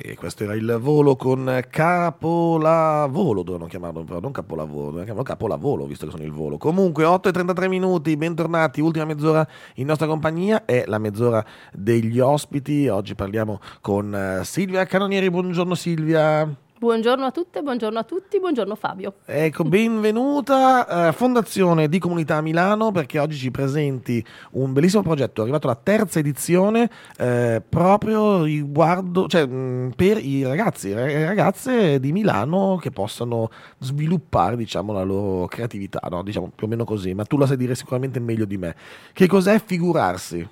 E questo era il volo con capolavolo, dovevano chiamarlo però, non capolavoro, dovevano chiamarlo capolavolo, visto che sono il volo. Comunque, 8 e 33 minuti, bentornati, ultima mezz'ora in nostra compagnia, è la mezz'ora degli ospiti. Oggi parliamo con eh, Silvia Canonieri, buongiorno Silvia. Buongiorno a tutte, buongiorno a tutti, buongiorno Fabio. Ecco, benvenuta eh, Fondazione di Comunità Milano perché oggi ci presenti un bellissimo progetto, è arrivato alla terza edizione eh, proprio riguardo, cioè, mh, per i ragazzi e ragazze di Milano che possano sviluppare diciamo, la loro creatività, no? diciamo più o meno così, ma tu la sai dire sicuramente meglio di me. Che cos'è figurarsi?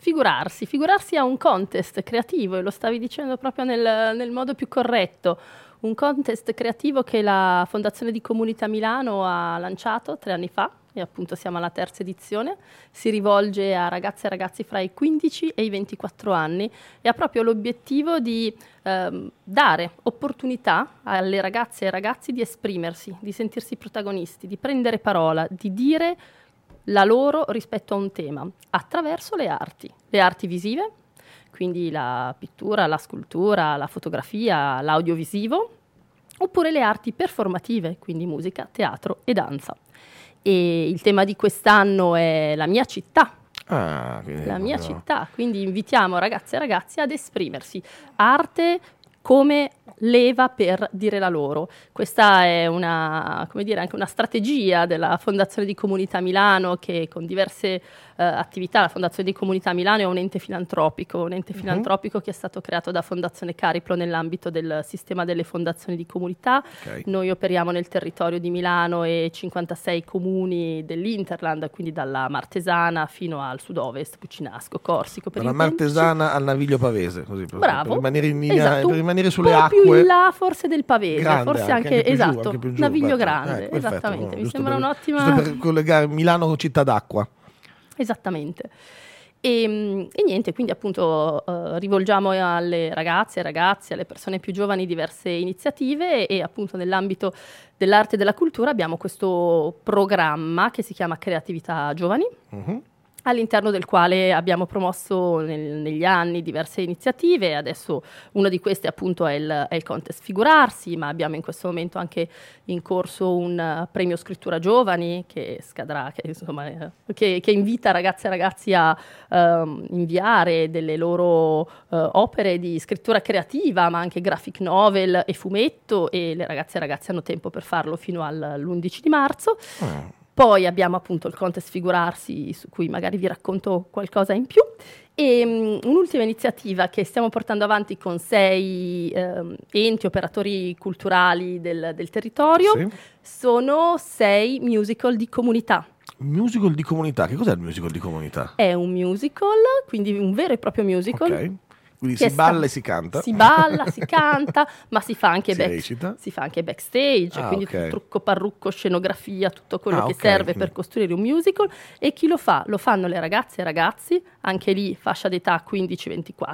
Figurarsi, figurarsi a un contest creativo e lo stavi dicendo proprio nel, nel modo più corretto un contest creativo che la Fondazione di Comunità Milano ha lanciato tre anni fa e appunto siamo alla terza edizione, si rivolge a ragazze e ragazzi fra i 15 e i 24 anni e ha proprio l'obiettivo di ehm, dare opportunità alle ragazze e ragazzi di esprimersi, di sentirsi protagonisti, di prendere parola, di dire la loro rispetto a un tema attraverso le arti, le arti visive, quindi la pittura, la scultura, la fotografia, l'audiovisivo, oppure le arti performative, quindi musica, teatro e danza. E il tema di quest'anno è la mia città. Ah, la mia città, quindi invitiamo ragazze e ragazzi ad esprimersi. Arte come leva per dire la loro. Questa è una, dire, anche una strategia della Fondazione di Comunità Milano che con diverse eh, attività, la Fondazione di Comunità Milano è un ente filantropico, un ente uh-huh. filantropico che è stato creato da Fondazione Cariplo nell'ambito del sistema delle fondazioni di comunità. Okay. Noi operiamo nel territorio di Milano e 56 comuni dell'Interland, quindi dalla Martesana fino al sud-ovest, Pucinasco, Corsico. Dalla Martesana al Naviglio Pavese, così per, per rimanere, in linea, esatto. per rimanere sulle acque. Più in là forse del Pavese, grande forse anche, anche, anche esatto, giù, anche giù, Naviglio Grande, eh, esattamente. no, Mi sembra per, un'ottima... Giusto per collegare Milano con città d'acqua. Esattamente. E, e, niente, quindi appunto eh, rivolgiamo alle ragazze, ai ragazzi, alle persone più giovani diverse iniziative e, e appunto nell'ambito dell'arte e della cultura abbiamo questo programma che si chiama Creatività Giovani. Uh-huh all'interno del quale abbiamo promosso nel, negli anni diverse iniziative. Adesso una di queste appunto è il, è il, contest Figurarsi, ma abbiamo in questo momento anche in corso un uh, premio Scrittura Giovani che scadrà, che, insomma, eh, che, che invita ragazze e ragazzi a uh, inviare delle loro uh, opere di scrittura creativa, ma anche graphic novel e fumetto e le ragazze e ragazzi hanno tempo per farlo fino all'11 di marzo. Mm. Poi abbiamo appunto il contest Figurarsi, su cui magari vi racconto qualcosa in più. E um, un'ultima iniziativa che stiamo portando avanti con sei um, enti operatori culturali del, del territorio sì. sono sei musical di comunità. Musical di comunità, che cos'è il musical di comunità? È un musical, quindi un vero e proprio musical. Okay quindi si balla e si canta. Si balla, si canta, ma si fa anche, si back, si fa anche backstage, ah, quindi okay. trucco, parrucco, scenografia, tutto quello ah, che okay. serve per costruire un musical. E chi lo fa? Lo fanno le ragazze e ragazzi, anche lì fascia d'età 15-24,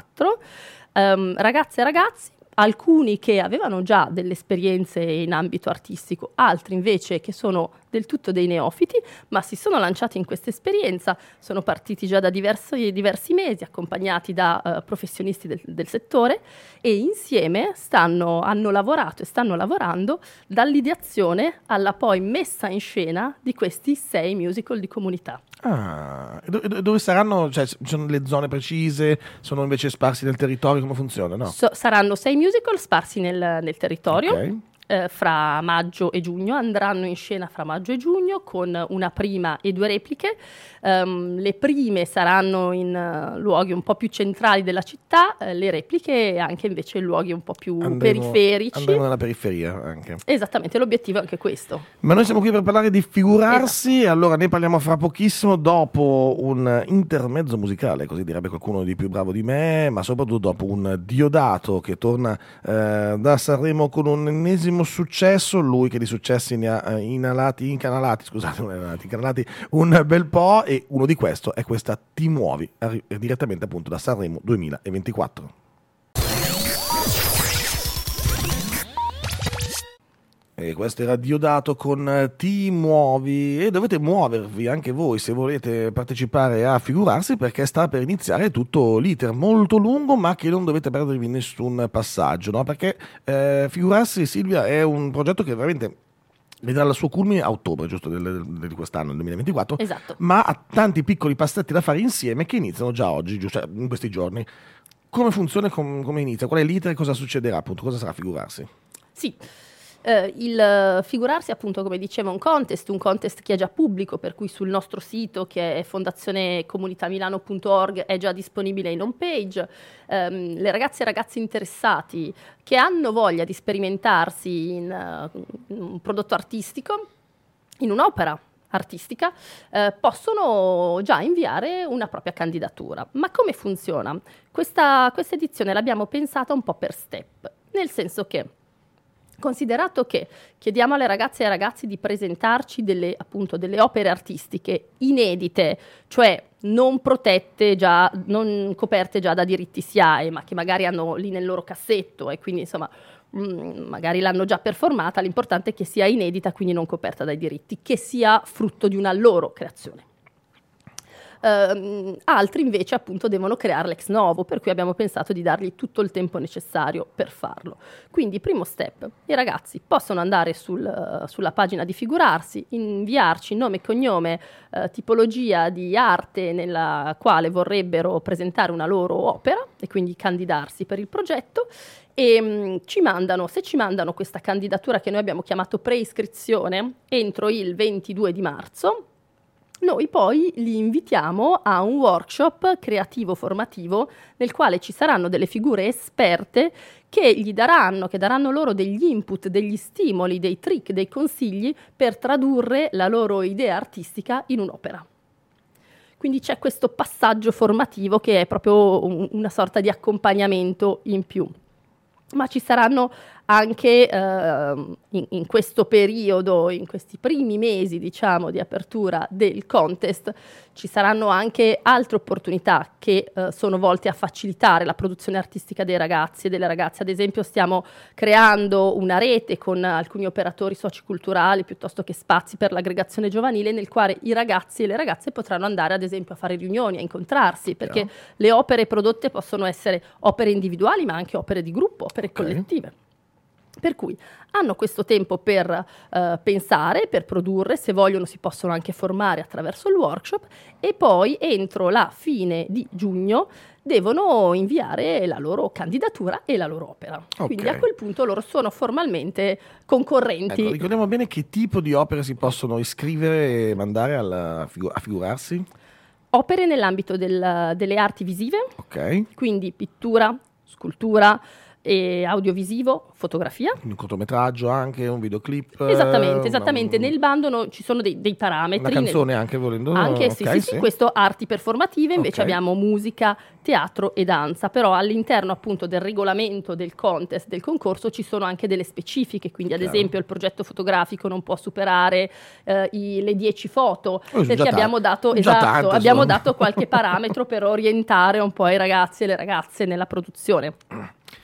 um, ragazze e ragazzi alcuni che avevano già delle esperienze in ambito artistico, altri invece che sono del tutto dei neofiti, ma si sono lanciati in questa esperienza, sono partiti già da diversi, diversi mesi, accompagnati da uh, professionisti del, del, settore e insieme stanno, hanno lavorato e stanno lavorando dall'ideazione alla poi messa in scena di questi sei musical di comunità. Ah, dove saranno? Cioè, ci sono le zone precise? Sono invece sparsi nel territorio? Come funziona? No? So, saranno sei musical sparsi nel, nel territorio. Okay eh, fra maggio e giugno, andranno in scena fra maggio e giugno con una prima e due repliche. Um, le prime saranno in uh, luoghi un po' più centrali della città, uh, le repliche anche invece in luoghi un po' più andremo, periferici. Andremo nella periferia anche. Esattamente, l'obiettivo è anche questo. Ma noi siamo qui per parlare di figurarsi, esatto. allora ne parliamo fra pochissimo dopo un intermezzo musicale, così direbbe qualcuno di più bravo di me, ma soprattutto dopo un Diodato che torna eh, da Sanremo con un ennesimo successo, lui che di successi ne ha eh, inalati, incanalati, scusate, non inalati, incanalati un bel po' e uno di questi è questa Ti muovi, direttamente appunto da Sanremo 2024. E questo era Diodato con eh, Ti muovi e dovete muovervi anche voi se volete partecipare a figurarsi perché sta per iniziare tutto l'iter molto lungo ma che non dovete perdervi nessun passaggio, no? perché eh, figurarsi Silvia è un progetto che veramente vedrà il suo culmine a ottobre, giusto, di quest'anno, del 2024, esatto. ma ha tanti piccoli passetti da fare insieme che iniziano già oggi, giusto, cioè in questi giorni. Come funziona e com- come inizia? Qual è l'iter e cosa succederà appunto? Cosa sarà figurarsi? Sì, eh, il eh, figurarsi appunto come diceva un contest, un contest che è già pubblico, per cui sul nostro sito che è fondazionecomunitamilano.org è già disponibile in home page. Um, le ragazze e ragazzi interessati che hanno voglia di sperimentarsi in, in un prodotto artistico, in un'opera artistica, eh, possono già inviare una propria candidatura. Ma come funziona? Questa, questa edizione l'abbiamo pensata un po' per step, nel senso che Considerato che chiediamo alle ragazze e ai ragazzi di presentarci delle, appunto, delle opere artistiche inedite, cioè non protette già, non coperte già da diritti SIAE, ma che magari hanno lì nel loro cassetto e quindi insomma mh, mm, magari l'hanno già performata, l'importante è che sia inedita, quindi non coperta dai diritti, che sia frutto di una loro creazione. Uh, altri invece appunto devono creare l'ex novo, per cui abbiamo pensato di dargli tutto il tempo necessario per farlo. Quindi primo step, i ragazzi possono andare sul, uh, sulla pagina di figurarsi, inviarci nome e cognome, uh, tipologia di arte nella quale vorrebbero presentare una loro opera e quindi candidarsi per il progetto e um, ci mandano, se ci mandano questa candidatura che noi abbiamo chiamato preiscrizione entro il 22 di marzo, noi poi li invitiamo a un workshop creativo formativo nel quale ci saranno delle figure esperte che gli daranno, che daranno loro degli input, degli stimoli, dei trick, dei consigli per tradurre la loro idea artistica in un'opera. Quindi c'è questo passaggio formativo che è proprio un, una sorta di accompagnamento in più ma ci saranno anche eh, in, in, questo periodo, in questi primi mesi diciamo, di apertura del contest, ci saranno anche altre opportunità che eh, sono volte a facilitare la produzione artistica dei ragazzi e delle ragazze. Ad esempio stiamo creando una rete con alcuni operatori socioculturali piuttosto che spazi per l'aggregazione giovanile nel quale i ragazzi e le ragazze potranno andare ad esempio a fare riunioni, a incontrarsi, perché no. le opere prodotte possono essere opere individuali ma anche opere di gruppo, opere okay. collettive. Per cui hanno questo tempo per eh, pensare, per produrre, se vogliono si possono anche formare attraverso il workshop e poi entro la fine di giugno devono inviare la loro candidatura e la loro opera. Okay. Quindi a quel punto loro sono formalmente concorrenti. Ecco, ricordiamo bene che tipo di opere si possono iscrivere e mandare alla, a figurarsi? Opere nell'ambito del, delle arti visive, okay. quindi pittura, scultura, e audiovisivo, fotografia. Un cortometraggio anche, un videoclip. Esattamente, esattamente. Una... Nel bando no, ci sono dei, dei, parametri. Una canzone nel... anche volendo. Anche okay, sì, sì, sì, questo arti performative, invece okay. abbiamo musica, teatro e danza, però all'interno appunto del regolamento del contest, del concorso, ci sono anche delle specifiche, quindi ad Chiaro. esempio il progetto fotografico non può superare eh, i, le 10 foto, oh, perché abbiamo, dato, esatto, tante, abbiamo dato qualche parametro per orientare un po' i ragazzi e le ragazze nella produzione.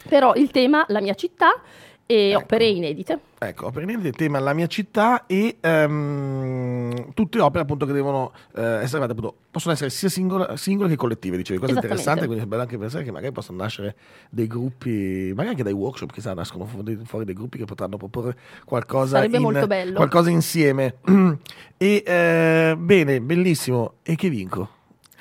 Però il tema, la mia città e ecco. opere inedite. Ecco, opere inedite, tema La mia città e um, tutte opere appunto che devono uh, essere appunto, possono essere sia singole, singole che collettive, dicevi, è interessante, quindi è bello anche pensare che magari possono nascere dei gruppi, magari anche dai workshop, chissà, nascono fuori, fuori dei gruppi che potranno proporre qualcosa, in, qualcosa insieme. e uh, bene, bellissimo, e che vinco?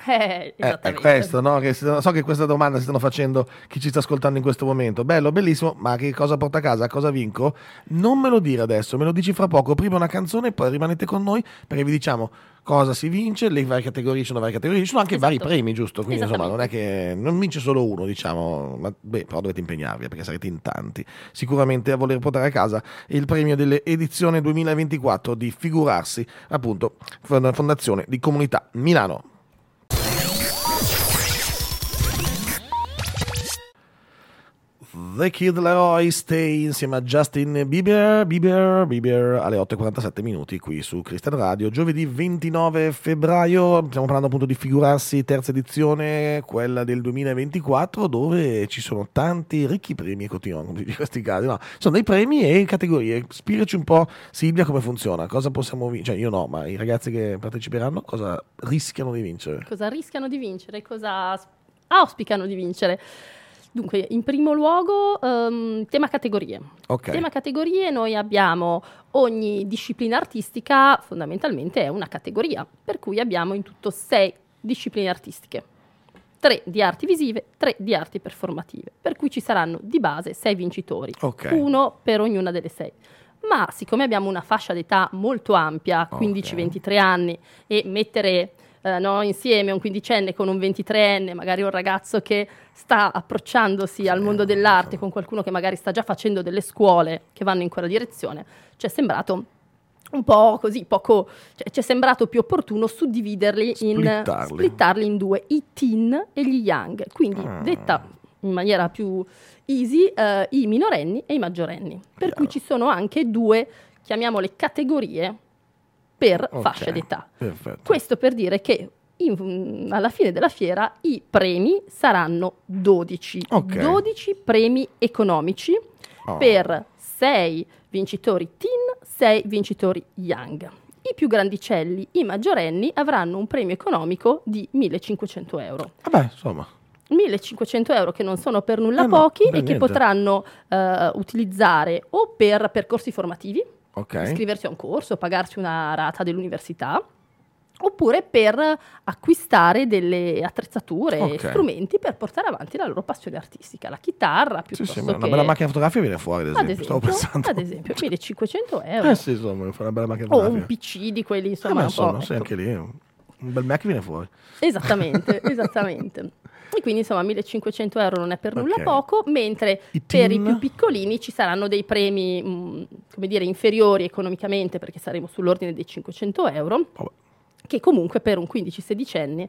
Eh, eh, è questo, no? Che, so che questa domanda si stanno facendo chi ci sta ascoltando in questo momento. Bello, bellissimo, ma che cosa porta a casa? Cosa vinco? Non me lo dire adesso, me lo dici fra poco. Prima una canzone, poi rimanete con noi perché vi diciamo cosa si vince, le varie categorie sono varie categorie, ci sono anche esatto. vari premi, giusto? Quindi insomma non è che non vince solo uno, diciamo, ma beh, però dovete impegnarvi perché sarete in tanti. Sicuramente a voler portare a casa il premio dell'edizione 2024 di Figurarsi, appunto, Fondazione di Comunità Milano. The Kid Leroy Stay insieme a Justin Bieber, Bieber, Bieber alle 8.47 minuti qui su Christian Radio. Giovedì 29 febbraio, stiamo parlando appunto di Figurarsi, terza edizione, quella del 2024, dove ci sono tanti ricchi premi e come in questi casi. No, sono dei premi e categorie. Spiegaci un po', Silvia, come funziona, cosa possiamo vincere. Cioè io no, ma i ragazzi che parteciperanno cosa rischiano di vincere? Cosa rischiano di vincere? Cosa auspicano di vincere? Dunque, in primo luogo, um, tema categorie. Ok. Tema categorie, noi abbiamo ogni disciplina artistica, fondamentalmente è una categoria, per cui abbiamo in tutto sei discipline artistiche. Tre di arti visive, tre di arti performative, per cui ci saranno di base sei vincitori, Ok. uno per ognuna delle sei. Ma siccome abbiamo una fascia d'età molto ampia, 15-23 anni, e mettere eh, no, insieme un quindicenne con un 23enne, magari un ragazzo che sta approcciandosi al mondo dell'arte con qualcuno che magari sta già facendo delle scuole che vanno in quella direzione, ci è sembrato un po' così, poco, cioè, ci è sembrato più opportuno suddividerli in, Splittarli. splittarli in due, i teen e gli young. Quindi, Ah. detta in maniera più easy, eh, i minorenni e i maggiorenni. Per Chiaro. cui ci sono anche due, chiamiamole categorie, per Ok, fascia d'età. Perfetto. Questo per dire che in- alla fine della fiera i premi saranno 12. Ok. 12 premi economici Oh. per 6 vincitori teen, 6 vincitori young. I più grandicelli, i maggiorenni, avranno un premio economico di 1500 euro. Vabbè, insomma. 1500 euro che non sono per nulla Eh pochi e che niente. potranno eh, utilizzare o per percorsi formativi, Ok. iscriversi a un corso, pagarsi una rata dell'università, oppure per acquistare delle attrezzature e Ok. strumenti per portare avanti la loro passione artistica, la chitarra Sì, piuttosto sì, ma una che... bella macchina fotografica viene fuori, ad ad esempio. Stavo esempio, pensando. ad esempio 1500 euro Eh sì, insomma, una bella macchina o un fotografica. PC di quelli Eh, insomma ma un insomma, po', sì, ecco. anche lì. Un bel Mac viene fuori. Esattamente, esattamente. E quindi insomma 1500 euro non è per nulla Ok. poco, mentre I per i teen? più piccolini ci saranno dei premi, mh, come dire, inferiori economicamente perché saremo sull'ordine dei 500 euro, Vabbè. che comunque per un 15-16enne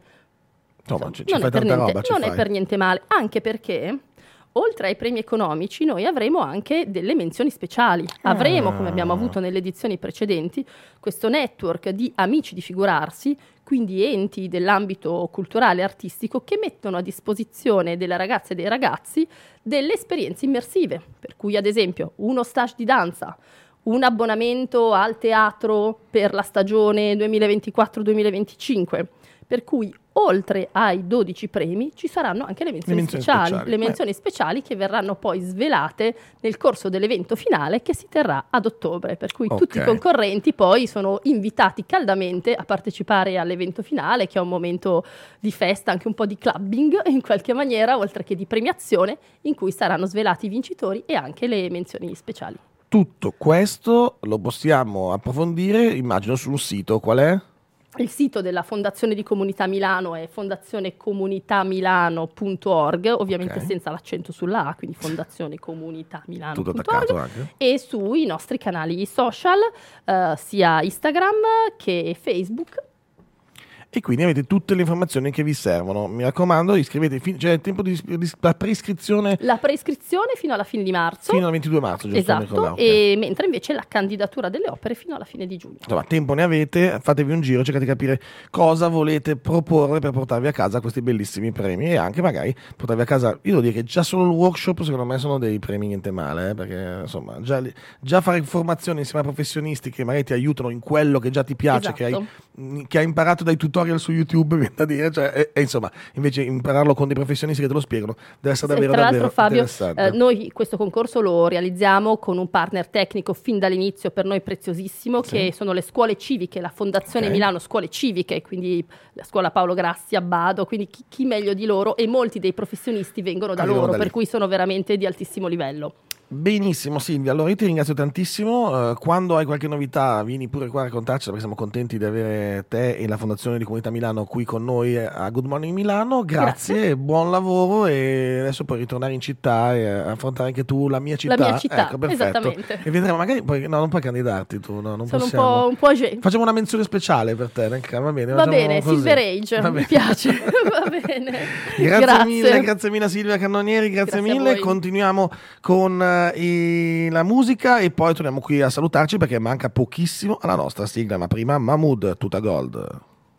Insomma, insomma, ci, ci non, è per niente, non è per niente male, anche perché oltre ai premi economici noi avremo anche delle menzioni speciali. Avremo, come abbiamo Ah. avuto nelle edizioni precedenti, questo network di amici di figurarsi, quindi enti dell'ambito culturale e artistico che mettono a disposizione delle ragazze e dei ragazzi delle esperienze immersive, per cui ad esempio uno stage di danza, un abbonamento al teatro per la stagione 2024-2025, per cui oltre ai 12 premi ci saranno anche le menzioni, menzioni speciali, speciali. le menzioni speciali che verranno poi svelate nel corso dell'evento finale che si terrà ad ottobre, per cui Ok. tutti i concorrenti poi sono invitati caldamente a partecipare all'evento finale che è un momento di festa, anche un po' di clubbing in qualche maniera, oltre che di premiazione in cui saranno svelati i vincitori e anche le menzioni speciali. Tutto questo lo possiamo approfondire, immagino, su un sito. Qual è? Il sito della Fondazione di Comunità Milano è fondazionecomunitamilano.org, ovviamente Ok. senza l'accento sulla A, quindi Tutto fondazionecomunitamilano.org attaccato anche. e sui nostri canali social, eh, sia Instagram che Facebook. E quindi avete tutte le informazioni che vi servono. Mi raccomando, iscrivetevi. fin- C'è il tempo di, di- la prescrizione La prescrizione fino alla fine di marzo. fino al 22 marzo, giusto? Esatto, ricordavo, ok. e mentre invece la candidatura delle opere fino alla fine di giugno. Insomma, tempo ne avete, fatevi un giro, cercate di capire cosa volete proporre per portarvi a casa questi bellissimi premi e anche magari portarvi a casa, io devo dire che già solo il workshop secondo me sono dei premi niente male, eh, perché insomma già, già fare formazione insieme a professionisti che magari ti aiutano in quello che già ti piace, che, hai, Esatto. che hai imparato dai tutorial su YouTube, viene da dire, cioè, e, e insomma invece impararlo con dei professionisti che te lo spiegano deve essere davvero, tra l'altro davvero Fabio, interessante. eh, noi questo concorso lo realizziamo con un partner tecnico fin dall'inizio per noi preziosissimo, Sì. che sono le scuole civiche, la Fondazione Ok. Milano Scuole Civiche, quindi la scuola Paolo Grassi a Bado, quindi chi, chi meglio di loro e molti dei professionisti vengono da Arrivano loro, da per cui sono veramente di altissimo livello. Benissimo Silvia, allora io ti ringrazio tantissimo, uh, quando hai qualche novità vieni pure qua a raccontarcela perché siamo contenti di avere te e la Fondazione di Comunità Milano qui con noi a Good Morning Milano, grazie, grazie. buon lavoro e adesso puoi ritornare in città e affrontare anche tu la mia città. La mia città, ecco, esattamente. E vedremo, magari poi, no, non puoi candidarti tu, no, non Sono possiamo. un po', un po Facciamo una menzione speciale per te, va bene? Va bene, così. Silver Age, va mi piace, va bene. Grazie, grazie, mille, grazie mille Silvia Cannonieri, grazie, grazie mille, continuiamo con eh, la musica e poi torniamo qui a salutarci perché manca pochissimo alla nostra sigla, ma prima Mahmood, tutta gold.